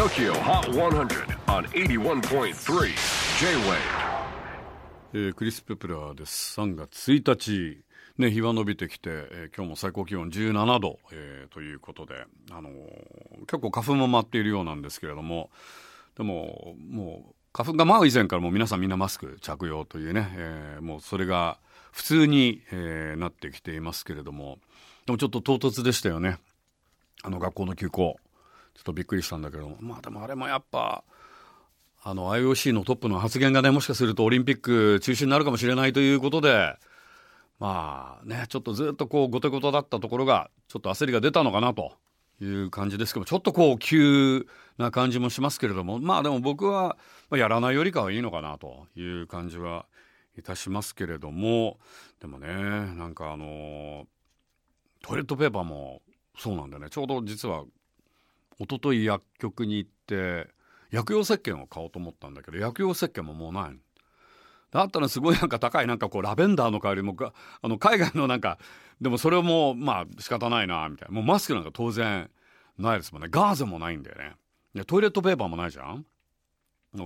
TOKYO HOT 100 on 81.3 J-WAVE. えークリス・ペプラーです。3月1日。ね日は伸びてきて、えー今日も最高気温17度、えーということで、あのー結構花粉も舞っているようなんですけれどもでももう花粉が舞う以前からもう皆さんみんなマスク着用というね、えーもうそれが普通に、えーなってきていますけれどもでもちょっと唐突でしたよね。あの学校の休校。ちょっとびっくりしたんだけどまあでもあれもやっぱあの IOC のトップの発言がねもしかするとオリンピック中止になるかもしれないということでまあねちょっとずっとこうごてごとだったところがちょっと焦りが出たのかなという感じですけどちょっとこう急な感じもしますけれどもまあでも僕はやらないよりかはいいのかなという感じはいたしますけれどもでもねなんかあのトイレットペーパーもそうなんだねちょうど実は一昨日薬局に行って薬用石鹸を買おうと思ったんだけど薬用石鹸ももうないだったらすごいなんか高いなんかこうラベンダーの香りもあの海外のなんかでもそれもまあ仕方ないなみたいな。もうマスクなんか当然ないですもんね。ガーゼもないんだよね。でトイレットペーパーもないじゃん。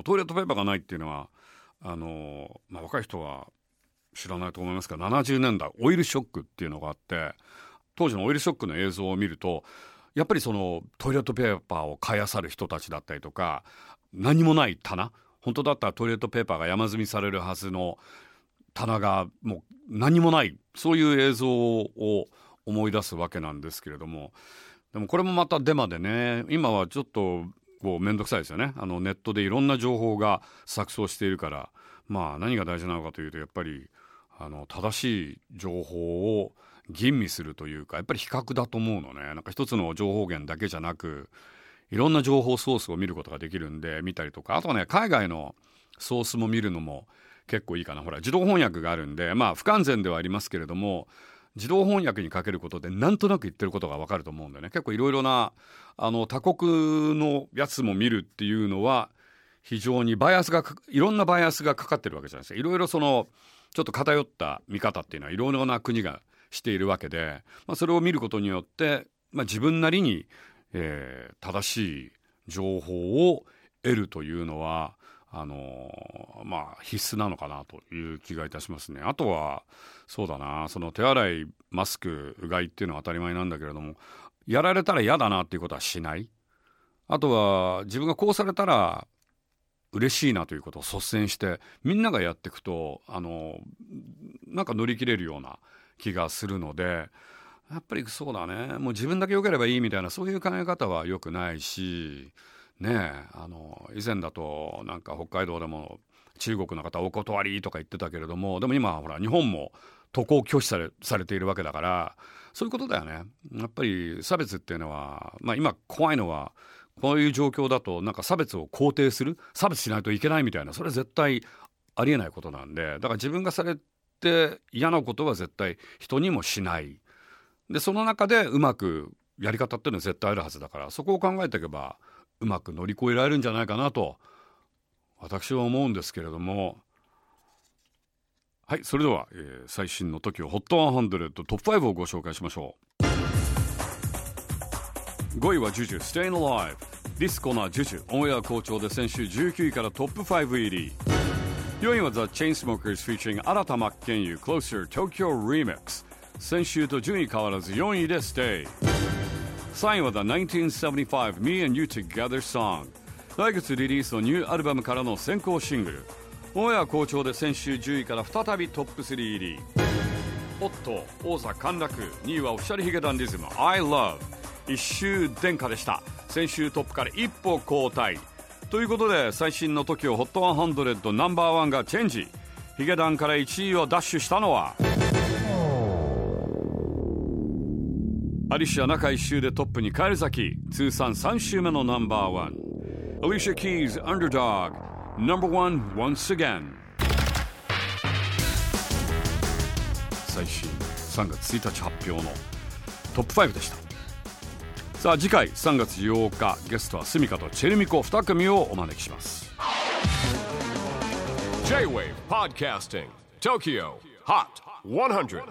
トイレットペーパーがないっていうのはあの、まあ、若い人は知らないと思いますが70年代オイルショックっていうのがあって当時のオイルショックの映像を見るとやっぱりそのトイレットペーパーを買い漁る人たちだったりとか何もない棚。本当だったらトイレットペーパーが山積みされるはずの棚がもう何もないそういう映像を思い出すわけなんですけれども。でもこれもまたデマでね今はちょっとこう面倒くさいですよね。あのネットでいろんな情報が錯綜しているからまあ何が大事なのかというとやっぱりあの正しい情報を吟味するというかやっぱり比較だと思うのね。なんか一つの情報源だけじゃなくいろんな情報ソースを見ることができるんで見たりとか。あとはね海外のソースも見るのも結構いいかな。ほら自動翻訳があるんでまあ不完全ではありますけれども自動翻訳にかけることでなんとなく言ってることがわかると思うんだよね。結構いろいろなあの他国のやつも見るっていうのは非常にバイアスがいろんなバイアスがかかってるわけじゃないですか。いろいろそのちょっと偏った見方っていうのはいろいろな国がしているわけで、まあ、それを見ることによって、まあ、自分なりに、えー正しい情報を得るというのはあのまあ必須なのかなという気がいたしますね。あとはそうだなその手洗いマスクうがいっていうのは当たり前なんだけれどもやられたら嫌だなっていうことはしない。あとは自分がこうされたら嬉しいなということを率先してみんながやっていくとあのなんか乗り切れるような気がするのでやっぱりそうだね。もう自分だけ良ければいいみたいなそういう考え方は良くないしねえあの以前だとなんか北海道でも中国の方お断りとか言ってたけれどもでも今ほら日本も渡航拒否されされているわけだからそういうことだよね。やっぱり差別っていうのは、まあ、今怖いのはこういう状況だとなんか差別を肯定する差別しないといけないみたいなそれは絶対ありえないことなんでだから自分がされて嫌なことは絶対人にもしない。でその中でうまくやり方っていうのは絶対あるはずだからそこを考えていけばうまく乗り越えられるんじゃないかなと私は思うんですけれども。はいそれでは、えー最新の TOKIOHOT100 トップ5をご紹介しましょう。5位は JUJU Staying Alive ディスコな JUJU オンエア好調で先週19位からトップ5入り。4位は The Chainsmokers featuring 新田真剣佑 Closer Tokyo Remix. 先週と順位変わらず4位で Stay. 3位は The 1975 Me and You Together Song. 来月リリースのニューアルバムからの先行シングル。オンエア好調で先週10位から再びトップ3入り。おっと王座陥落2位はオフィシャルヒゲダンディズム I Love 一周殿下でした。先週トップから一歩後退。ということで最新の TOKIOHOT100 ナンバーワンがチェンジ。ヒゲダンから1位をダッシュしたのはアリシア中1周でトップに返り咲き通算3週目のナンバーワン。Alicia Keys Underdog Number One Once Again. 最新3月1日発表のトップ5でした。さあ次回3月8日ゲストはスミカとチェルミコ2組をお招きします。J-Wave Podcasting TOKYO HOT 100